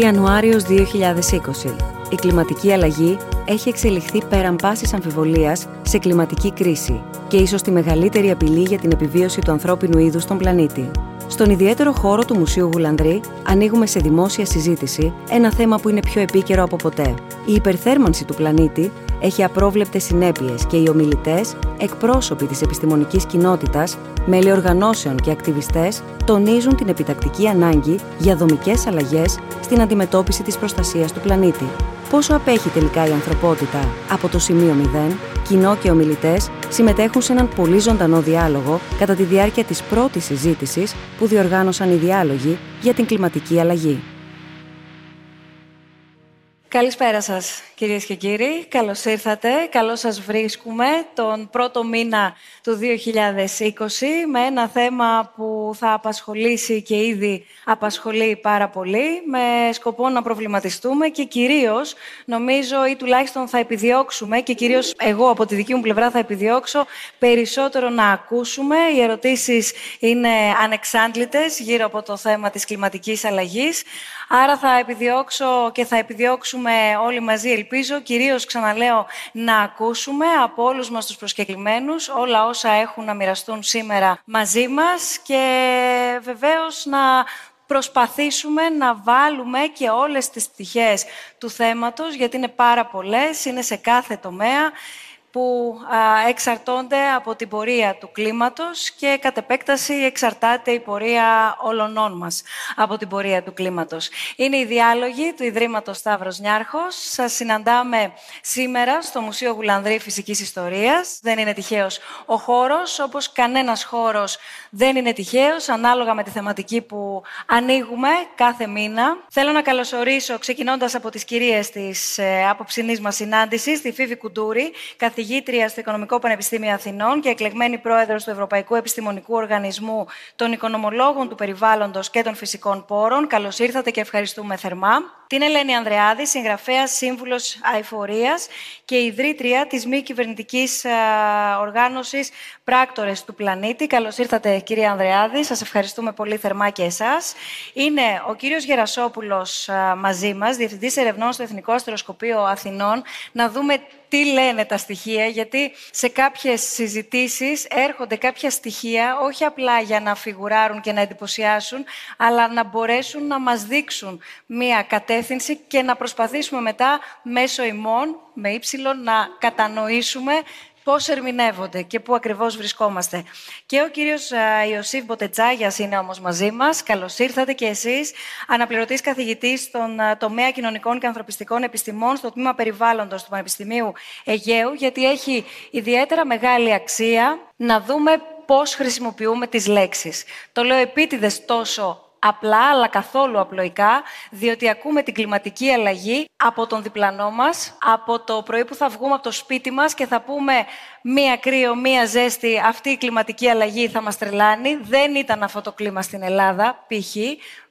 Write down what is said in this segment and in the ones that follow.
Ιανουάριος 2020. Η κλιματική αλλαγή έχει εξελιχθεί πέραν πάσης αμφιβολίας σε κλιματική κρίση και ίσως τη μεγαλύτερη απειλή για την επιβίωση του ανθρώπινου είδους στον πλανήτη. Στον ιδιαίτερο χώρο του Μουσείου Γουλανδρή ανοίγουμε σε δημόσια συζήτηση ένα θέμα που είναι πιο επίκαιρο από ποτέ. Η υπερθέρμανση του πλανήτη έχει απρόβλεπτες συνέπειες και οι ομιλητές, εκπρόσωποι της επιστημονικής κοινότητας, μέλη οργανώσεων και ακτιβιστές τονίζουν την επιτακτική ανάγκη για δομικές αλλαγές στην αντιμετώπιση της προστασίας του πλανήτη. Πόσο απέχει τελικά η ανθρωπότητα από το σημείο 0, κοινό και ομιλητές συμμετέχουν σε έναν πολύ ζωντανό διάλογο κατά τη διάρκεια της πρώτης συζήτησης που διοργάνωσαν οι διάλογοι για την κλιματική αλλαγή. Καλησπέρα σας κυρίες και κύριοι. Καλώς ήρθατε. Καλώς σας βρίσκουμε τον πρώτο μήνα του 2020 με ένα θέμα που θα απασχολήσει και ήδη απασχολεί πάρα πολύ με σκοπό να προβληματιστούμε και κυρίως νομίζω ή τουλάχιστον θα επιδιώξουμε και κυρίως εγώ από τη δική μου πλευρά θα επιδιώξω περισσότερο να ακούσουμε. Οι ερωτήσεις είναι ανεξάντλητες γύρω από το θέμα της κλιματικής αλλαγής. Άρα θα επιδιώξω και θα επιδιώξουμε όλοι μαζί, ελπίζω, κυρίως ξαναλέω, να ακούσουμε από όλους μας τους προσκεκλημένους όλα όσα έχουν να μοιραστούν σήμερα μαζί μας και βεβαίως να προσπαθήσουμε να βάλουμε και όλες τις πτυχές του θέματος, γιατί είναι πάρα πολλές, είναι σε κάθε τομέα που εξαρτώνται από την πορεία του κλίματος και κατ' επέκταση εξαρτάται η πορεία όλων μας από την πορεία του κλίματος. Είναι οι διάλογοι του Ιδρύματος Σταύρος Νιάρχος. Σας συναντάμε σήμερα στο Μουσείο Γουλανδρή Φυσικής Ιστορίας. Δεν είναι τυχαίος ο χώρος, όπως κανένας χώρος δεν είναι τυχαίος, ανάλογα με τη θεματική που ανοίγουμε κάθε μήνα. Θέλω να καλωσορίσω, ξεκινώντας από τις κυρίες της ε, απόψινής μας συνάντησης, τη Φίβη Κουντούρη, καθηγήτρια στο Οικονομικό Πανεπιστήμιο Αθηνών και εκλεγμένη πρόεδρος του Ευρωπαϊκού Επιστημονικού Οργανισμού των Οικονομολόγων του Περιβάλλοντος και των Φυσικών Πόρων. Καλώς ήρθατε και ευχαριστούμε θερμά. Την Ελένη Ανδρεάδη, συγγραφέας, σύμβουλος αηφορίας και ιδρύτρια της μη κυβερνητικής οργάνωσης Πράκτορες του Πλανήτη. Καλώς ήρθατε, κυρία Ανδρεάδη. Σας ευχαριστούμε πολύ θερμά και εσάς. Είναι ο κύριος Γερασόπουλος μαζί μας, διευθυντής ερευνών στο Εθνικό Αστροσκοπείο Αθηνών, να δούμε τι λένε τα στοιχεία, γιατί σε κάποιες συζητήσεις έρχονται κάποια στοιχεία όχι απλά για να φιγουράρουν και να εντυπωσιάσουν, αλλά να μπορέσουν να μας δείξουν μία κατεύθυνση και να προσπαθήσουμε μετά μέσω ημών, με ύψιλον, να κατανοήσουμε πώς ερμηνεύονται και πού ακριβώς βρισκόμαστε. Και ο κύριος Ιωσήφ Μποτετζάγιας είναι όμως μαζί μας. Καλώς ήρθατε και εσείς, αναπληρωτής καθηγητής στον τομέα κοινωνικών και ανθρωπιστικών επιστημών στο τμήμα περιβάλλοντος του Πανεπιστημίου Αιγαίου, γιατί έχει ιδιαίτερα μεγάλη αξία να δούμε πώς χρησιμοποιούμε τις λέξεις. Το λέω επίτηδες τόσο απλά αλλά καθόλου απλοϊκά, διότι ακούμε την κλιματική αλλαγή από τον διπλανό μας, από το πρωί που θα βγούμε από το σπίτι μας και θα πούμε μία κρύο, μία ζέστη, αυτή η κλιματική αλλαγή θα μας τρελάνει. Δεν ήταν αυτό το κλίμα στην Ελλάδα, π.χ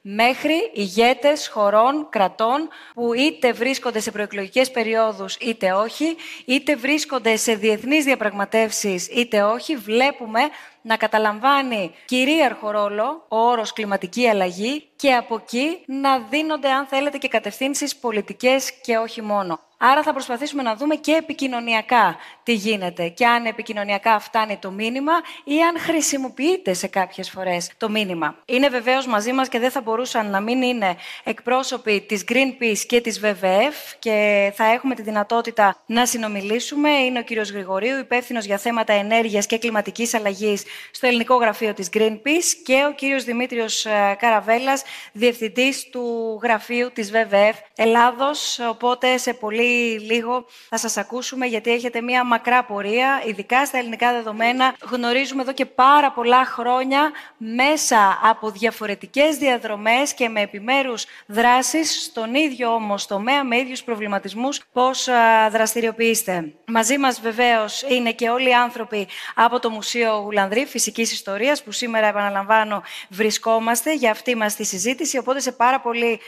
μέχρι ηγέτες χωρών, κρατών, που είτε βρίσκονται σε προεκλογικές περιόδους είτε όχι, είτε βρίσκονται σε διεθνείς διαπραγματεύσεις είτε όχι, βλέπουμε να καταλαμβάνει κυρίαρχο ρόλο ο όρος κλιματική αλλαγή και από εκεί να δίνονται, αν θέλετε, και κατευθύνσεις πολιτικές και όχι μόνο. Άρα θα προσπαθήσουμε να δούμε και επικοινωνιακά τι γίνεται και αν επικοινωνιακά φτάνει το μήνυμα ή αν χρησιμοποιείται σε κάποιες φορές το μήνυμα. Είναι βεβαίως μαζί μας και δεν θα μπορούσαν να μην είναι εκπρόσωποι της Greenpeace και της WWF και θα έχουμε τη δυνατότητα να συνομιλήσουμε. Είναι ο κύριος Γρηγορίου, υπεύθυνος για θέματα ενέργειας και κλιματικής αλλαγής στο ελληνικό γραφείο της Greenpeace και ο κύριος Δημήτριος ε, Καραβέλας, διευθυντής του γραφείου της WWF Ελλάδος, οπότε σε πολύ λίγο θα σας ακούσουμε γιατί έχετε μία μακρά πορεία, ειδικά στα ελληνικά δεδομένα. Γνωρίζουμε εδώ και πάρα πολλά χρόνια μέσα από διαφορετικές διαδρομές και με επιμέρους δράσεις στον ίδιο όμως τομέα, με ίδιους προβληματισμούς, πώς δραστηριοποιείστε. Μαζί μας βεβαίως είναι και όλοι οι άνθρωποι από το Μουσείο Γουλανδρή Φυσικής Ιστορίας που σήμερα επαναλαμβάνω βρισκόμαστε για αυτή μας τη συζήτηση, οπότε σε πάρα πολύ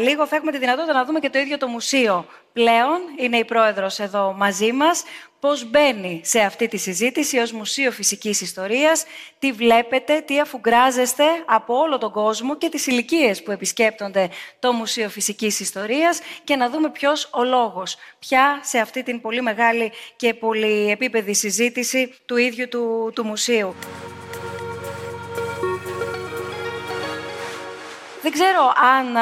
λίγο θα έχουμε τη δυνατότητα να δούμε και το ίδιο το μουσείο πλέον είναι η πρόεδρος εδώ μαζί μας, πώς μπαίνει σε αυτή τη συζήτηση ως Μουσείο Φυσικής Ιστορίας, τι βλέπετε, τι αφουγκράζεστε από όλο τον κόσμο και τις ηλικίες που επισκέπτονται το Μουσείο Φυσικής Ιστορίας και να δούμε ποιος ο λόγος πια σε αυτή την πολύ μεγάλη και πολύ επίπεδη συζήτηση του ίδιου του, του μουσείου. Δεν ξέρω αν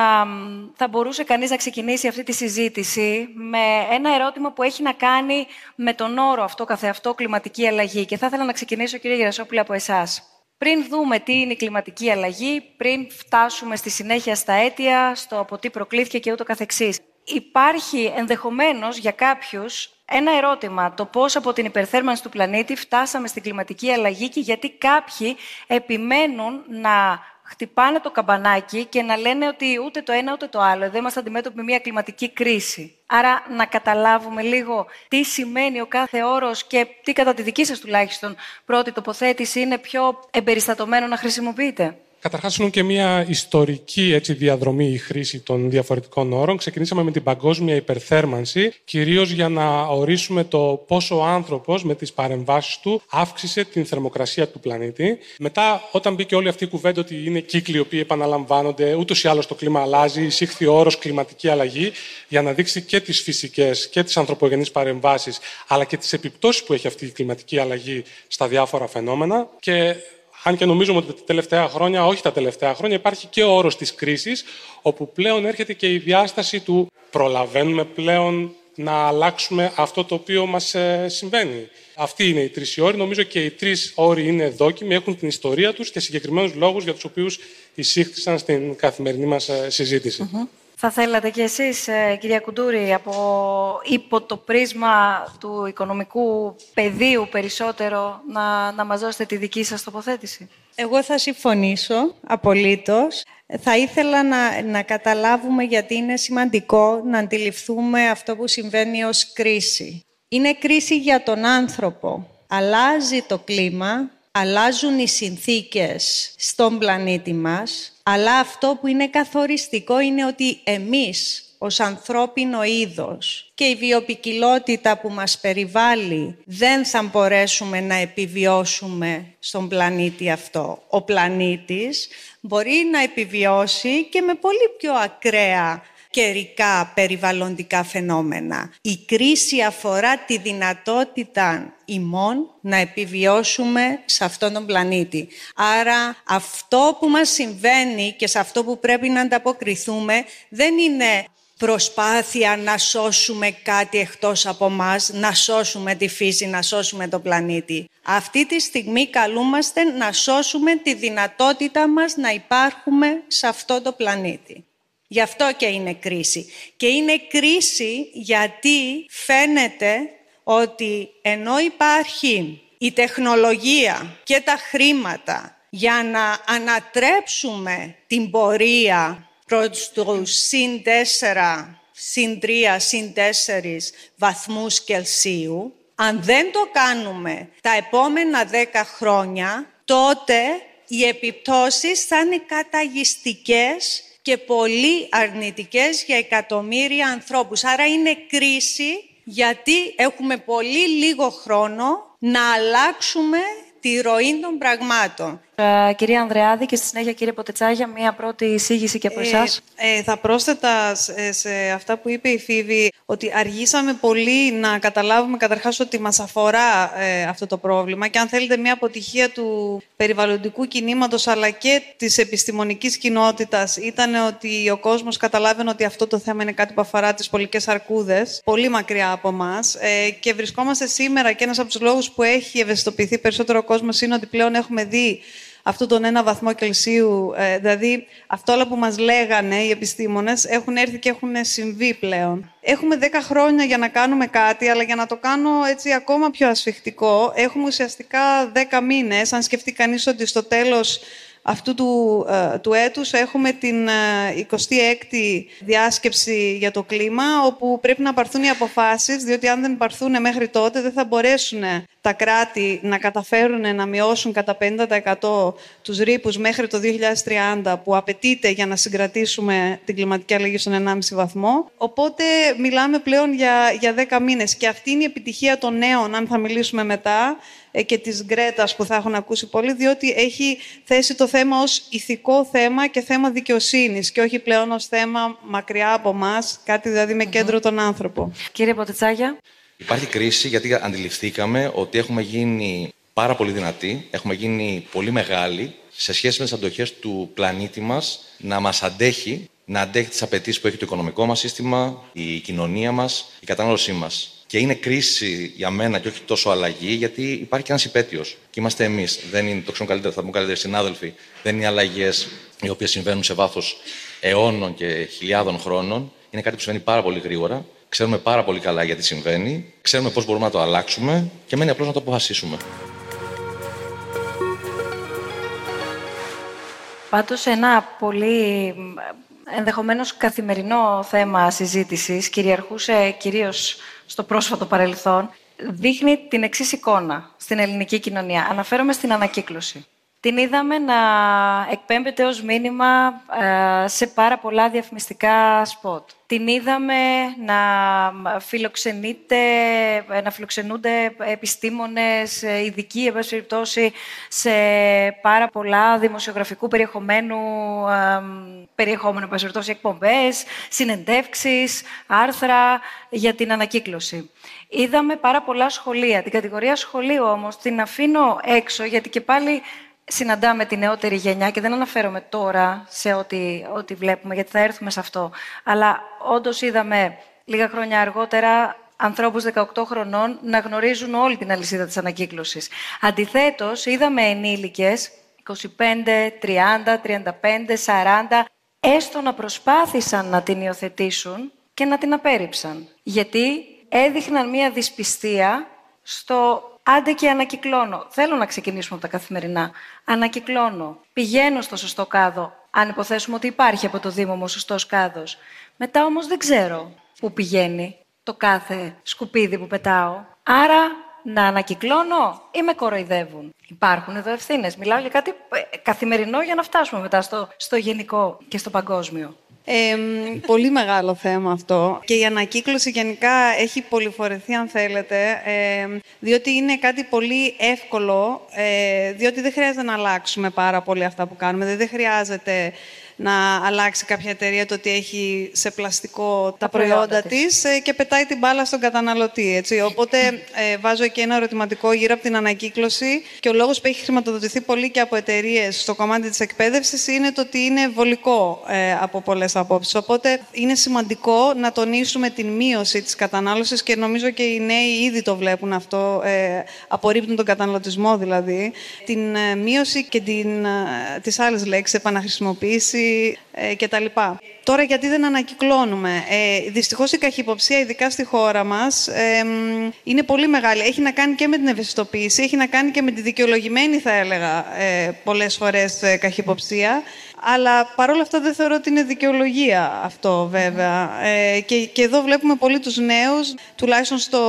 θα μπορούσε κανείς να ξεκινήσει αυτή τη συζήτηση με ένα ερώτημα που έχει να κάνει με τον όρο αυτό καθεαυτό κλιματική αλλαγή. Και θα ήθελα να ξεκινήσω, κύριε Γερασόπουλη, από εσάς. Πριν δούμε τι είναι η κλιματική αλλαγή, πριν φτάσουμε στη συνέχεια στα αίτια, στο από τι προκλήθηκε και ούτω καθεξής. Υπάρχει ενδεχομένως για κάποιους ένα ερώτημα, το πώς από την υπερθέρμανση του πλανήτη φτάσαμε στην κλιματική αλλαγή και γιατί κάποιοι επιμένουν να χτυπάνε το καμπανάκι και να λένε ότι ούτε το ένα ούτε το άλλο. Εδώ είμαστε αντιμέτωποι με μια κλιματική κρίση. Άρα να καταλάβουμε λίγο τι σημαίνει ο κάθε όρος και τι κατά τη δική σας τουλάχιστον πρώτη τοποθέτηση είναι πιο εμπεριστατωμένο να χρησιμοποιείτε. Καταρχάς, είναι και μια ιστορική έτσι, διαδρομή η χρήση των διαφορετικών όρων. Ξεκινήσαμε με την παγκόσμια υπερθέρμανση, κυρίως για να ορίσουμε το πόσο ο άνθρωπος με τις παρεμβάσεις του αύξησε την θερμοκρασία του πλανήτη. Μετά, όταν μπήκε όλη αυτή η κουβέντα ότι είναι κύκλοι οι οποίοι επαναλαμβάνονται, ούτως ή άλλως το κλίμα αλλάζει, εισήχθη ο όρος κλιματική αλλαγή για να δείξει και τις φυσικές και τις ανθρωπογενείς παρεμβάσεις, αλλά και τις επιπτώσεις που έχει αυτή η κλιματική αλλαγή στα διάφορα φαινόμενα. Και αν και νομίζουμε ότι τα τελευταία χρόνια, όχι τα τελευταία χρόνια, υπάρχει και ο όρος της κρίσης, όπου πλέον έρχεται και η διάσταση του προλαβαίνουμε πλέον να αλλάξουμε αυτό το οποίο μας ε, συμβαίνει. Αυτοί είναι οι τρεις όροι. Νομίζω και οι τρεις όροι είναι δόκιμοι, έχουν την ιστορία τους και συγκεκριμένους λόγους για τους οποίους εισήχθησαν στην καθημερινή μας ε, συζήτηση. Θα θέλατε κι εσείς, ε, κυρία Κουντούρη, από υπό το πρίσμα του οικονομικού πεδίου περισσότερο, να, να μας δώσετε τη δική σας τοποθέτηση; Εγώ θα συμφωνήσω απολύτως. Θα ήθελα να, να καταλάβουμε γιατί είναι σημαντικό να αντιληφθούμε αυτό που συμβαίνει ως κρίση. Είναι κρίση για τον άνθρωπο. Αλλάζει το κλίμα, αλλάζουν οι συνθήκες στον πλανήτη μας, αλλά αυτό που είναι καθοριστικό είναι ότι εμείς ως ανθρώπινο είδος και η βιοπικιλότητα που μας περιβάλλει δεν θα μπορέσουμε να επιβιώσουμε στον πλανήτη αυτό. Ο πλανήτης μπορεί να επιβιώσει και με πολύ πιο ακραία καιρικά περιβαλλοντικά φαινόμενα. Η κρίση αφορά τη δυνατότητα ημών να επιβιώσουμε σε αυτόν τον πλανήτη. Άρα αυτό που μας συμβαίνει και σε αυτό που πρέπει να ανταποκριθούμε δεν είναι προσπάθεια να σώσουμε κάτι εκτός από μας, να σώσουμε τη φύση, να σώσουμε τον πλανήτη. Αυτή τη στιγμή καλούμαστε να σώσουμε τη δυνατότητα μας να υπάρχουμε σε αυτό το πλανήτη. Γι' αυτό και είναι κρίση. Και είναι κρίση γιατί φαίνεται ότι ενώ υπάρχει η τεχνολογία και τα χρήματα για να ανατρέψουμε την πορεία προς το συν 4, συν 3, συν 4 βαθμούς Κελσίου, αν δεν το κάνουμε τα επόμενα 10 χρόνια, τότε οι επιπτώσεις θα είναι καταγιστικές και πολύ αρνητικές για εκατομμύρια ανθρώπους. Άρα είναι κρίση γιατί έχουμε πολύ λίγο χρόνο να αλλάξουμε τη ροή των πραγμάτων. Ε, κυρία Ανδρεάδη και στη συνέχεια κύριε Ποτετσάγια, μία πρώτη εισήγηση και από εσάς. Ε, ε, θα πρόσθετα σε, αυτά που είπε η Φίβη ότι αργήσαμε πολύ να καταλάβουμε καταρχάς ότι μας αφορά ε, αυτό το πρόβλημα και αν θέλετε μια αποτυχία του περιβαλλοντικού κινήματος αλλά και της επιστημονικής κοινότητας ήταν ότι ο κόσμος καταλάβαινε ότι αυτό το θέμα είναι κάτι που αφορά τις πολικές αρκούδες, πολύ μακριά από εμά. Ε, και βρισκόμαστε σήμερα και ένας από τους λόγους που έχει ευαισθητοποιηθεί περισσότερο ο κόσμος είναι ότι πλέον έχουμε δει αυτόν τον ένα βαθμό Κελσίου. Ε, δηλαδή, αυτό όλα που μας λέγανε οι επιστήμονες έχουν έρθει και έχουν συμβεί πλέον. Έχουμε 10 χρόνια για να κάνουμε κάτι, αλλά για να το κάνω έτσι ακόμα πιο ασφιχτικό, έχουμε ουσιαστικά 10 μήνες. Αν σκεφτεί κανείς ότι στο τέλος αυτού του, ε, του έτους έχουμε την 26η διάσκεψη για το κλίμα, όπου πρέπει να πάρθουν οι αποφάσεις, διότι αν δεν πάρθουν μέχρι τότε δεν θα μπορέσουν τα κράτη να καταφέρουν να μειώσουν κατά 50% τους ρήπους μέχρι το 2030 που απαιτείται για να συγκρατήσουμε την κλιματική αλλαγή στον 1,5 βαθμό. Οπότε μιλάμε πλέον για, για 10 μήνες και αυτή είναι η επιτυχία των νέων, αν θα μιλήσουμε μετά, ε, και της Γκρέτας που θα έχουν ακούσει πολύ, διότι έχει θέσει το θέμα ως ηθικό θέμα και θέμα δικαιοσύνης και όχι πλέον ως θέμα μακριά από εμά, κάτι δηλαδή με κέντρο τον άνθρωπο. Κύριε Ποτετσάγια. Υπάρχει κρίση γιατί αντιληφθήκαμε ότι έχουμε γίνει πάρα πολύ δυνατοί, έχουμε γίνει πολύ μεγάλοι σε σχέση με τις αντοχές του πλανήτη μας να μας αντέχει, να αντέχει τις απαιτήσεις που έχει το οικονομικό μας σύστημα, η κοινωνία μας, η κατανάλωσή μας. Και είναι κρίση για μένα και όχι τόσο αλλαγή, γιατί υπάρχει και ένας υπέτειος. Και είμαστε εμείς. Δεν είναι, το ξέρουν καλύτερα, θα πούμε καλύτερα συνάδελφοι. Δεν είναι οι αλλαγές οι οποίες συμβαίνουν σε βάθος αιώνων και χιλιάδων χρόνων. Είναι κάτι που συμβαίνει πάρα πολύ γρήγορα. Ξέρουμε πάρα πολύ καλά γιατί συμβαίνει. Ξέρουμε πώς μπορούμε να το αλλάξουμε και μένει απλώς να το αποφασίσουμε. Πάντως ένα πολύ ενδεχομένως καθημερινό θέμα συζήτησης κυριαρχούσε κυρίως στο πρόσφατο παρελθόν, δείχνει την εξής εικόνα στην ελληνική κοινωνία. Αναφέρομαι στην ανακύκλωση. Την είδαμε να εκπέμπεται ως μήνυμα ε, σε πάρα πολλά διαφημιστικά σποτ. Την είδαμε να, φιλοξενείται, να φιλοξενούνται επιστήμονες, ε, ειδικοί, εν περιπτώσει, σε πάρα πολλά δημοσιογραφικού περιεχομένου, ε, περιεχόμενο, εν περιπτώσει, εκπομπές, συνεντεύξεις, άρθρα για την ανακύκλωση. Είδαμε πάρα πολλά σχολεία. Την κατηγορία σχολείου όμως την αφήνω έξω, γιατί και πάλι συναντάμε τη νεότερη γενιά και δεν αναφέρομαι τώρα σε ό,τι, ό,τι βλέπουμε, γιατί θα έρθουμε σε αυτό. Αλλά όντως είδαμε λίγα χρόνια αργότερα ανθρώπους 18 χρονών να γνωρίζουν όλη την αλυσίδα της ανακύκλωσης. Αντιθέτως, είδαμε ενήλικες 25, 30, 35, 40, έστω να προσπάθησαν να την υιοθετήσουν και να την απέρριψαν. Γιατί έδειχναν μία δυσπιστία στο Άντε και ανακυκλώνω. Θέλω να ξεκινήσουμε από τα καθημερινά. Ανακυκλώνω. Πηγαίνω στο σωστό κάδο. Αν υποθέσουμε ότι υπάρχει από το Δήμο μου σωστός κάδος. Μετά όμως δεν ξέρω πού πηγαίνει το κάθε σκουπίδι που πετάω. Άρα να ανακυκλώνω ή με κοροϊδεύουν. Υπάρχουν εδώ ευθύνες. Μιλάω για κάτι ε, καθημερινό για να φτάσουμε μετά στο, στο γενικό και στο παγκόσμιο. Ε, πολύ μεγάλο θέμα αυτό. Και η ανακύκλωση γενικά έχει πολυφορεθεί, αν θέλετε, ε, διότι είναι κάτι πολύ εύκολο, ε, διότι δεν χρειάζεται να αλλάξουμε πάρα πολύ αυτά που κάνουμε. Δεν χρειάζεται να αλλάξει κάποια εταιρεία το ότι έχει σε πλαστικό τα, προϊόντα, της ε, και πετάει την μπάλα στον καταναλωτή. Έτσι. Οπότε ε, βάζω εκεί ένα ερωτηματικό γύρω από την ανακύκλωση και ο λόγος που έχει χρηματοδοτηθεί πολύ και από εταιρείες στο κομμάτι της εκπαίδευσης είναι το ότι είναι βολικό ε, από πολλές απόψεις. Οπότε είναι σημαντικό να τονίσουμε την μείωση της κατανάλωσης και νομίζω και οι νέοι ήδη το βλέπουν αυτό, ε, απορρίπτουν τον καταναλωτισμό δηλαδή, την ε, μείωση και την, ε, τις άλλες λέξεις, επαναχρησιμοποίηση, ε, κτλ. Τώρα γιατί δεν ανακυκλώνουμε; Ε, δυστυχώς η καχυποψία, ειδικά στη χώρα μας, ε, είναι πολύ μεγάλη. Έχει να κάνει και με την ευαισθητοποίηση, έχει να κάνει και με τη δικαιολογημένη, θα έλεγα, ε, πολλές φορές ε, καχυποψία. Αλλά παρόλα αυτά δεν θεωρώ ότι είναι δικαιολογία αυτό βέβαια. Ε, και, και εδώ βλέπουμε πολύ τους νέους, τουλάχιστον στο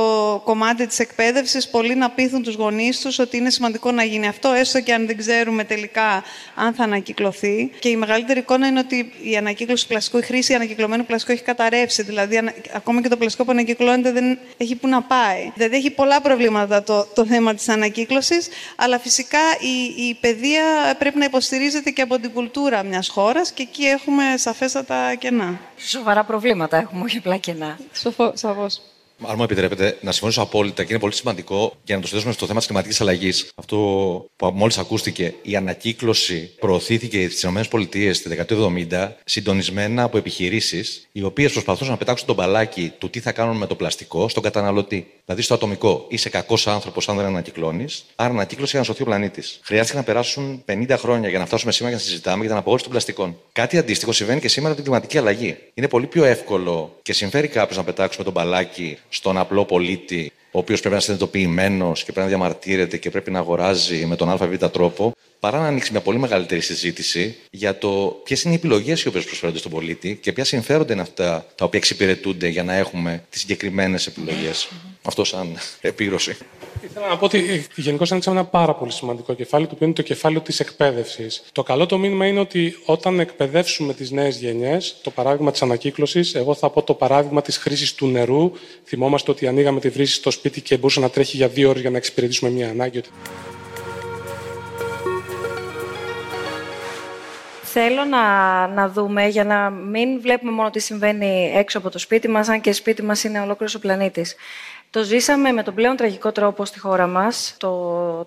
κομμάτι της εκπαίδευσης, πολλοί να πείθουν τους γονείς τους ότι είναι σημαντικό να γίνει αυτό, έστω και αν δεν ξέρουμε τελικά αν θα ανακυκλωθεί. Και η μεγαλύτερη εικόνα είναι ότι η ανακύκλωση πλαστικού, η χρήση ανακυκλωμένου πλαστικού έχει καταρρεύσει. Δηλαδή, ακόμα και το πλαστικό που ανακυκλώνεται δεν έχει που να πάει. Δηλαδή, έχει πολλά προβλήματα το, το θέμα της ανακύκλωσης, αλλά φυσικά η, η παιδεία πρέπει να υποστηρίζεται και από την κουλτούρα μιας χώρας και εκεί έχουμε σαφέστατα κενά. Σοβαρά προβλήματα έχουμε, όχι απλά κενά. Σοφό, σαφώς. Αν μου επιτρέπετε, να συμφωνήσω απόλυτα και είναι πολύ σημαντικό για να το συνδέσουμε στο θέμα της κλιματικής αλλαγής. Αυτό που μόλις ακούστηκε, η ανακύκλωση προωθήθηκε στις ΗΠΑ στη δεκαετία του 70, συντονισμένα από επιχειρήσεις, οι οποίες προσπαθούσαν να πετάξουν τον μπαλάκι του τι θα κάνουν με το πλαστικό στον καταναλωτή. Δηλαδή στο ατομικό. Είσαι κακός άνθρωπος αν δεν ανακυκλώνεις. Άρα ανακύκλωση για να σωθεί ο πλανήτης. Χρειάστηκε να περάσουν 50 χρόνια για να φτάσουμε σήμερα και να συζητάμε για την απογόρευση των πλαστικών. Κάτι αντίστοιχο συμβαίνει και σήμερα με την κλιματική αλλαγή. Είναι πολύ πιο εύκολο και συμφέρει κάποιος να πετάξουμε τον μπαλάκι στον απλό πολίτη, ο οποίος πρέπει να είναι συνειδητοποιημένος και πρέπει να διαμαρτύρεται και πρέπει να αγοράζει με τον ΑΒ τρόπο, παρά να ανοίξει μια πολύ μεγαλύτερη συζήτηση για το ποιες είναι οι επιλογές οι οποίες προσφέρονται στον πολίτη και ποια συμφέροντα είναι αυτά τα οποία εξυπηρετούνται για να έχουμε τις συγκεκριμένες επιλογές. Αυτό σαν επίγνωση. Ήθελα να πω ότι γενικώς ανοίξαμε ένα πάρα πολύ σημαντικό κεφάλαιο, το οποίο είναι το κεφάλαιο της εκπαίδευσης. Το καλό το μήνυμα είναι ότι όταν εκπαιδεύσουμε τις νέες γενιές, το παράδειγμα της ανακύκλωσης, εγώ θα πω το παράδειγμα της χρήσης του νερού. Θυμόμαστε ότι ανοίγαμε τη βρύση στο σπίτι και μπορούσε να τρέχει για δύο ώρες για να εξυπηρετήσουμε μια ανάγκη. Θέλω να, να δούμε, για να μην βλέπουμε μόνο τι συμβαίνει έξω από το σπίτι μας, αν και σπίτι μας είναι ολόκληρος ο πλανήτης. Το ζήσαμε με τον πλέον τραγικό τρόπο στη χώρα μας, το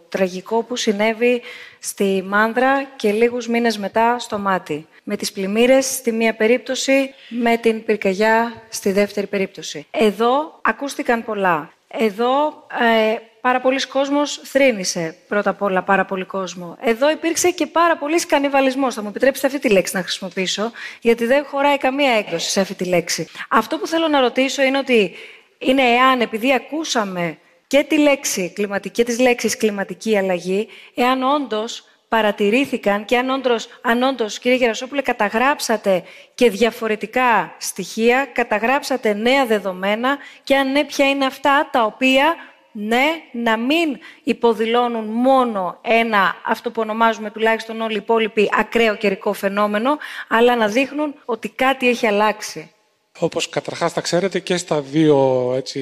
τραγικό που συνέβη στη Μάνδρα και λίγους μήνες μετά στο Μάτι. Με τις πλημμύρες στη μία περίπτωση, με την πυρκαγιά στη δεύτερη περίπτωση. Εδώ ακούστηκαν πολλά. Εδώ ε, πάρα πολλοί κόσμος θρύνησε πρώτα απ' όλα πάρα πολύ κόσμο. Εδώ υπήρξε και πάρα πολύ κανιβαλισμός. Θα μου επιτρέψετε αυτή τη λέξη να χρησιμοποιήσω, γιατί δεν χωράει καμία έκδοση σε αυτή τη λέξη. Αυτό που θέλω να ρωτήσω είναι ότι είναι εάν, επειδή ακούσαμε και τη λέξη κλιματική, και τις λέξεις κλιματική αλλαγή, εάν όντως παρατηρήθηκαν και αν όντως, αν όντως, κύριε Γερασόπουλε, καταγράψατε και διαφορετικά στοιχεία, καταγράψατε νέα δεδομένα και αν ναι, ποια είναι αυτά τα οποία ναι, να μην υποδηλώνουν μόνο ένα, αυτό που ονομάζουμε τουλάχιστον όλοι οι υπόλοιποι, ακραίο καιρικό φαινόμενο, αλλά να δείχνουν ότι κάτι έχει αλλάξει. Όπως καταρχάς θα ξέρετε και στα δύο έτσι,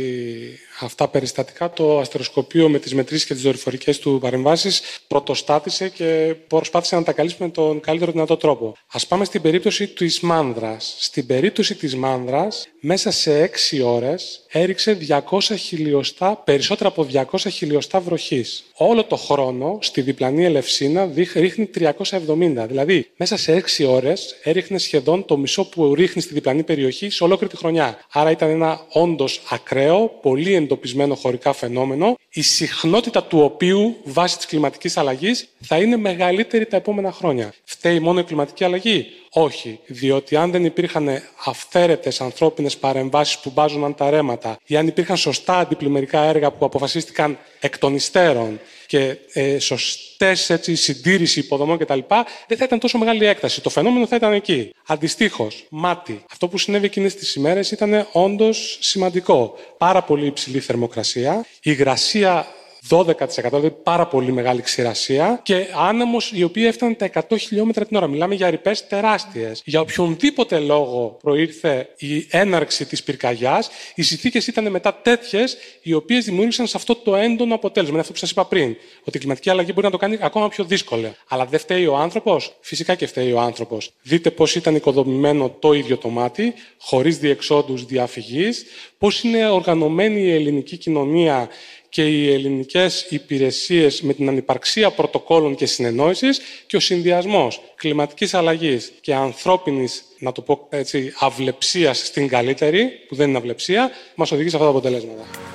αυτά περιστατικά το αστεροσκοπείο με τις μετρήσεις και τις δορυφορικές του παρεμβάσεις πρωτοστάτησε και προσπάθησε να τα καλύψει με τον καλύτερο δυνατό τρόπο. Ας πάμε στην περίπτωση της Μάνδρας. Στην περίπτωση της Μάνδρας, μέσα σε έξι ώρες έριξε 200 χιλιοστά, περισσότερα από 200 χιλιοστά βροχής. Όλο το χρόνο στη διπλανή Ελευσίνα ρίχνει 370. Δηλαδή, μέσα σε έξι ώρες έριχνε σχεδόν το μισό που ρίχνει στη διπλανή περιοχή σε ολόκληρη τη χρονιά. Άρα ήταν ένα όντως ακραίο, πολύ εντοπισμένο χωρικά φαινόμενο, η συχνότητα του οποίου βάσει της κλιματικής αλλαγής θα είναι μεγαλύτερη τα επόμενα χρόνια. Φταίει μόνο η κλιματική αλλαγή. Όχι, διότι αν δεν υπήρχαν αυθαίρετες ανθρώπινες παρεμβάσεις που μπάζουν τα ρέματα ή αν υπήρχαν σωστά αντιπλημμυρικά έργα που αποφασίστηκαν εκ των υστέρων και ε, σωστές συντήρηση υποδομών κτλ., δεν θα ήταν τόσο μεγάλη έκταση. Το φαινόμενο θα ήταν εκεί. Αντιστοίχως, μάτι. Αυτό που συνέβη εκείνες τις ημέρες ήταν όντως σημαντικό. Πάρα πολύ υψηλή θερμοκρασία, υγρασία 12%, δηλαδή πάρα πολύ μεγάλη ξηρασία και άνεμος οι οποίοι έφταναν τα 100 χιλιόμετρα την ώρα. Μιλάμε για ρηπές τεράστιες. Για οποιονδήποτε λόγο προήρθε η έναρξη της πυρκαγιάς, οι συνθήκες ήταν μετά τέτοιες, οι οποίες δημιούργησαν σε αυτό το έντονο αποτέλεσμα. Είναι αυτό που σας είπα πριν. Ότι η κλιματική αλλαγή μπορεί να το κάνει ακόμα πιο δύσκολο. Αλλά δεν φταίει ο άνθρωπος; Φυσικά και φταίει ο άνθρωπος. Δείτε πώς ήταν οικοδομημένο το ίδιο το μάτι, χωρίς διεξόδους διαφυγής, πώς είναι οργανωμένη η ελληνική κοινωνία και οι ελληνικές υπηρεσίες με την ανυπαρξία πρωτοκόλων και συνεννόησης και ο συνδυασμός κλιματικής αλλαγής και ανθρώπινης, να το πω έτσι, αυλεψίας στην καλύτερη, που δεν είναι αυλεψία, μας οδηγεί σε αυτά τα αποτελέσματα.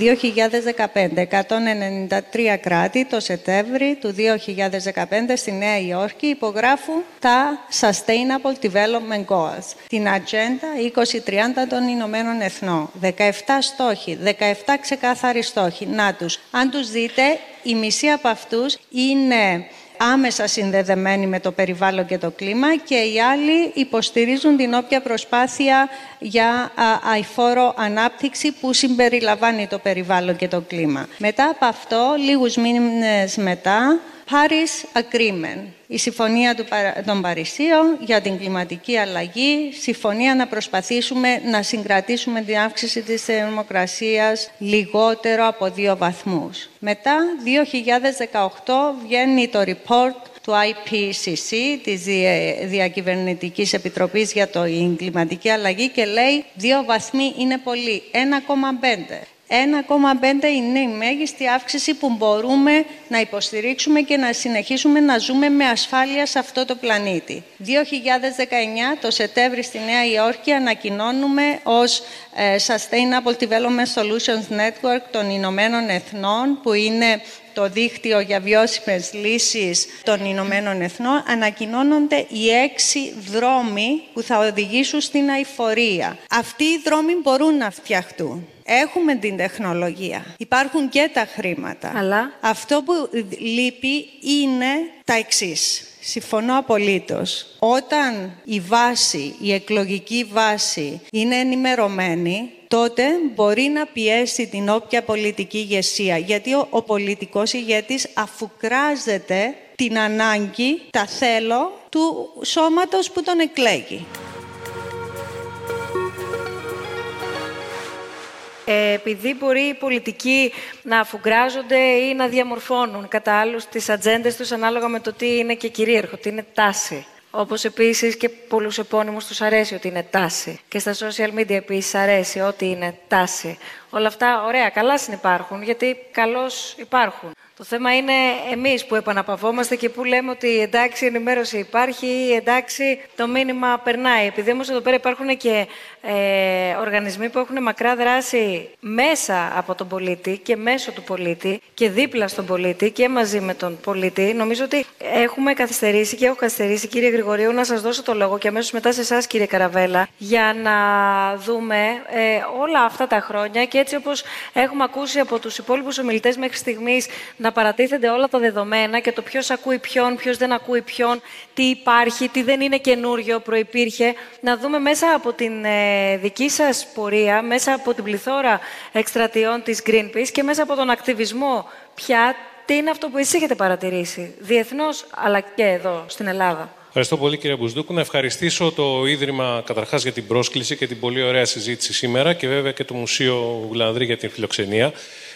2015, 193 κράτη το Σεπτέμβρη του 2015 στη Νέα Υόρκη υπογράφουν τα Sustainable Development Goals, την Ατζέντα 2030 των Ηνωμένων Εθνών. 17 στόχοι, 17 ξεκάθαροι στόχοι. Να τους, αν τους δείτε, η μισή από αυτούς είναι άμεσα συνδεδεμένοι με το περιβάλλον και το κλίμα και οι άλλοι υποστηρίζουν την όποια προσπάθεια για αηφόρο ανάπτυξη που συμπεριλαμβάνει το περιβάλλον και το κλίμα. Μετά από αυτό, λίγους μήνες μετά, Paris Agreement, η Συμφωνία των Παρισίων για την κλιματική αλλαγή, συμφωνία να προσπαθήσουμε να συγκρατήσουμε την αύξηση της θερμοκρασίας λιγότερο από δύο βαθμούς. Μετά, 2018, βγαίνει το report του IPCC, της Διακυβερνητικής Επιτροπής για την Κλιματική Αλλαγή και λέει δύο βαθμοί είναι πολύ, 1,5. 1,5 είναι η μέγιστη αύξηση που μπορούμε να υποστηρίξουμε και να συνεχίσουμε να ζούμε με ασφάλεια σε αυτό το πλανήτη. 2019, το Σεπτέμβρη στη Νέα Υόρκη, ανακοινώνουμε ως ε, Sustainable Development Solutions Network των Ηνωμένων Εθνών, που είναι το δίκτυο για βιώσιμες λύσεις των Ηνωμένων Εθνών, ανακοινώνονται οι έξι δρόμοι που θα οδηγήσουν στην αηφορία. Αυτοί οι δρόμοι μπορούν να φτιαχτούν. Έχουμε την τεχνολογία. Υπάρχουν και τα χρήματα. Αλλά; Αυτό που λείπει είναι τα εξής. Συμφωνώ απολύτως. Όταν η βάση, η εκλογική βάση είναι ενημερωμένη, τότε μπορεί να πιέσει την όποια πολιτική ηγεσία. Γιατί ο, ο πολιτικός ηγέτης αφουκράζεται την ανάγκη, τα θέλω του σώματος που τον εκλέγει. Επειδή μπορεί οι πολιτικοί να αφουγκράζονται ή να διαμορφώνουν κατά άλλους τις ατζέντες τους ανάλογα με το τι είναι και κυρίαρχο, τι είναι τάση. Όπως επίσης και πολλούς επώνυμους τους αρέσει ότι είναι τάση. Και στα social media επίσης αρέσει ότι είναι τάση. Όλα αυτά ωραία, καλά συνυπάρχουν, γιατί καλώς υπάρχουν. Το θέμα είναι εμείς που επαναπαυόμαστε και που λέμε ότι εντάξει η ενημέρωση υπάρχει, εντάξει το μήνυμα περνάει. Επειδή όμως εδώ πέρα υπάρχουν και ε, οργανισμοί που έχουν μακρά δράση μέσα από τον πολίτη και μέσω του πολίτη και δίπλα στον πολίτη και μαζί με τον πολίτη, νομίζω ότι έχουμε καθυστερήσει και έχω καθυστερήσει κύριε Γρηγορίου να σας δώσω το λόγο και αμέσως μετά σε εσάς κύριε Καραβέλα για να δούμε ε, όλα αυτά τα χρόνια και έτσι όπως έχουμε ακούσει από τους υπόλοιπους ομιλητές μέχρι στιγμής να παρατίθενται όλα τα δεδομένα και το ποιος ακούει ποιον, ποιος δεν ακούει ποιον, τι υπάρχει, τι δεν είναι καινούριο, προπήρχε. Να δούμε μέσα από την ε, δική σας πορεία, μέσα από την πληθώρα εκστρατιών της Greenpeace και μέσα από τον ακτιβισμό πια, τι είναι αυτό που εσείς έχετε παρατηρήσει, διεθνώς αλλά και εδώ στην Ελλάδα; Ευχαριστώ πολύ κύριε Μπουσδούκου. Να ευχαριστήσω το Ίδρυμα καταρχάς για την πρόσκληση και την πολύ ωραία συζήτηση σήμερα και βέβαια και το Μουσείο Γουλανδρή για την φιλοξενία.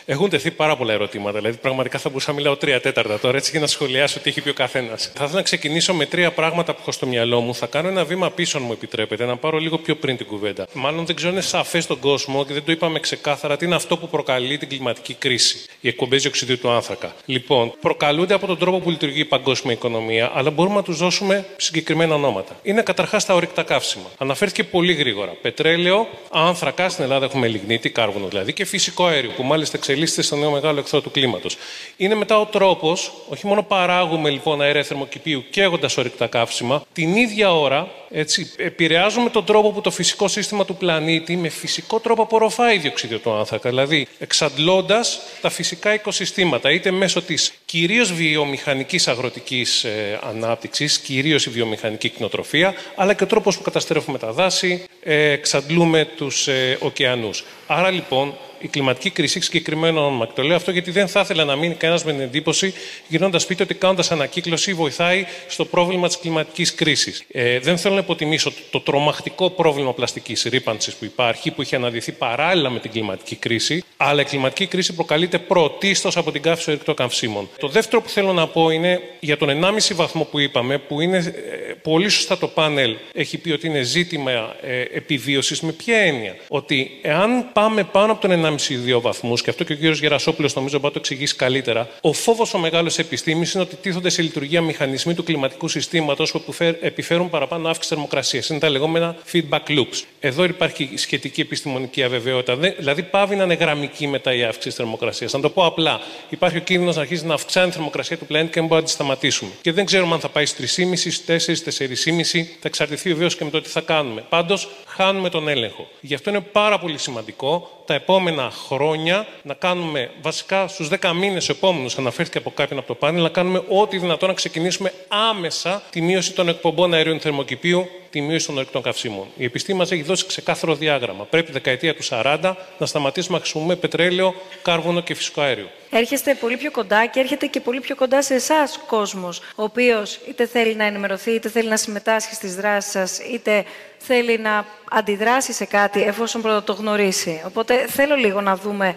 Έχουν τεθεί πάρα πολλά ερωτήματα. Δηλαδή, πραγματικά θα μπορούσα να μιλάω τρία τέταρτα τώρα έτσι για να σχολιάσω τι έχει πει ο καθένας. Θα ήθελα να ξεκινήσω με τρία πράγματα που έχω στο μυαλό μου. Θα κάνω ένα βήμα πίσω, αν μου επιτρέπετε, να πάρω λίγο πιο πριν την κουβέντα. Μάλλον δεν ξέρω αν είναι σαφές στον κόσμο και δεν το είπαμε ξεκάθαρα τι είναι αυτό που προκαλεί την κλιματική κρίση. Οι εκπομπές διοξιδίου του άνθρακα. Λοιπόν, προκαλούνται από τον τρόπο που λειτουργεί η παγκόσμια οικονομία, αλλά μπορούμε να τους δώσουμε συγκεκριμένα ονόματα. Είναι καταρχάς τα ορυκτά καύσιμα. Αναφέρθηκε πολύ γρήγορα. Πετρέλαιο, άνθρακα, στην Ελλάδα έχουμε λιγνίτη, κάρβονο δηλαδή, και φυσικό αέριο, που μάλιστα εξελίσσεται στο νέο μεγάλο εχθρό του κλίματος. Είναι μετά ο τρόπος, όχι μόνο παράγουμε λοιπόν αέρια θερμοκηπίου καίγοντας ορυκτά καύσιμα, την ίδια ώρα έτσι, επηρεάζουμε τον τρόπο που το φυσικό σύστημα του πλανήτη με φυσικό τρόπο απορροφάει διοξίδιο του άνθρακα. Δηλαδή, εξαντλώντας τα φυσικά οικοσυστήματα, είτε μέσω της κυρίως βιομηχανικής αγροτικής ε, ανάπτυξης, κυρίως η βιομηχανική κτηνοτροφία, αλλά και ο τρόπος που καταστρέφουμε τα δάση, ε, εξαντλούμε τους ε, ωκεανούς. Άρα λοιπόν η κλιματική κρίση έχει συγκεκριμένο όνομα. Και το λέω αυτό γιατί δεν θα ήθελα να μείνει κανένας με την εντύπωση, γυρνώντα πείτε ότι κάνοντας ανακύκλωση βοηθάει στο πρόβλημα της κλιματικής κρίσης. Ε, δεν θέλω να υποτιμήσω το, το τρομακτικό πρόβλημα πλαστικής ρήπανσης που υπάρχει, που έχει αναδυθεί παράλληλα με την κλιματική κρίση, αλλά η κλιματική κρίση προκαλείται πρωτίστως από την καύση ορυκτών καυσίμων. Το δεύτερο που θέλω να πω είναι για τον 1,5 βαθμό που είπαμε, που είναι ε, πολύ σωστά το πάνελ έχει πει ότι είναι ζήτημα ε, επιβίωσης. Με ποια έννοια, ότι εάν πάμε πάνω από τον 1,5-2 βαθμούς, και αυτό και ο κύριος Γερασόπουλος νομίζω μπορεί να το εξηγήσει καλύτερα, ο φόβος ο μεγάλος επιστήμης είναι ότι τίθονται σε λειτουργία μηχανισμοί του κλιματικού συστήματος που επιφέρουν παραπάνω αύξηση θερμοκρασίας. Είναι τα λεγόμενα feedback loops. Εδώ υπάρχει σχετική επιστημονική αβεβαιότητα. Δηλαδή, πάβει να είναι γραμμική μετά η αύξηση θερμοκρασίας. Να το πω απλά, υπάρχει ο κίνδυνος να αρχίσει να αυξάνει η θερμοκρασία του πλανήτη και δεν μπορούμε να τη σταματήσουμε. Και δεν ξέρουμε αν θα πάει στις 3,5, 4, 4,5. Θα εξαρτηθεί βεβαίως και με το τι θα κάνουμε. Πάντως, χάνουμε τον έλεγχο. Γι' αυτό είναι πάρα πολύ σημαντικό τα επόμενα χρόνια να κάνουμε, βασικά στους 10 μήνες επόμενους, αναφέρθηκε από κάποιον από το πάνελ, να κάνουμε ό,τι δυνατόν να ξεκινήσουμε άμεσα τη μείωση των εκπομπών αερίων θερμοκηπίου, τη μείωση των ορεικτών καυσίμων. Η επιστήμη μας έχει δώσει ξεκάθαρο διάγραμμα. Πρέπει δεκαετία του 40 να σταματήσουμε να χρησιμοποιούμε πετρέλαιο, κάρβονο και φυσικό αέριο. Έρχεστε πολύ πιο κοντά και έρχεται και πολύ πιο κοντά σε εσάς κόσμος, ο οποίος είτε θέλει να ενημερωθεί, είτε θέλει να συμμετάσχει στις δράσεις σας, είτε θέλει να αντιδράσει σε κάτι εφόσον πρώτα το γνωρίσει. Οπότε θέλω λίγο να δούμε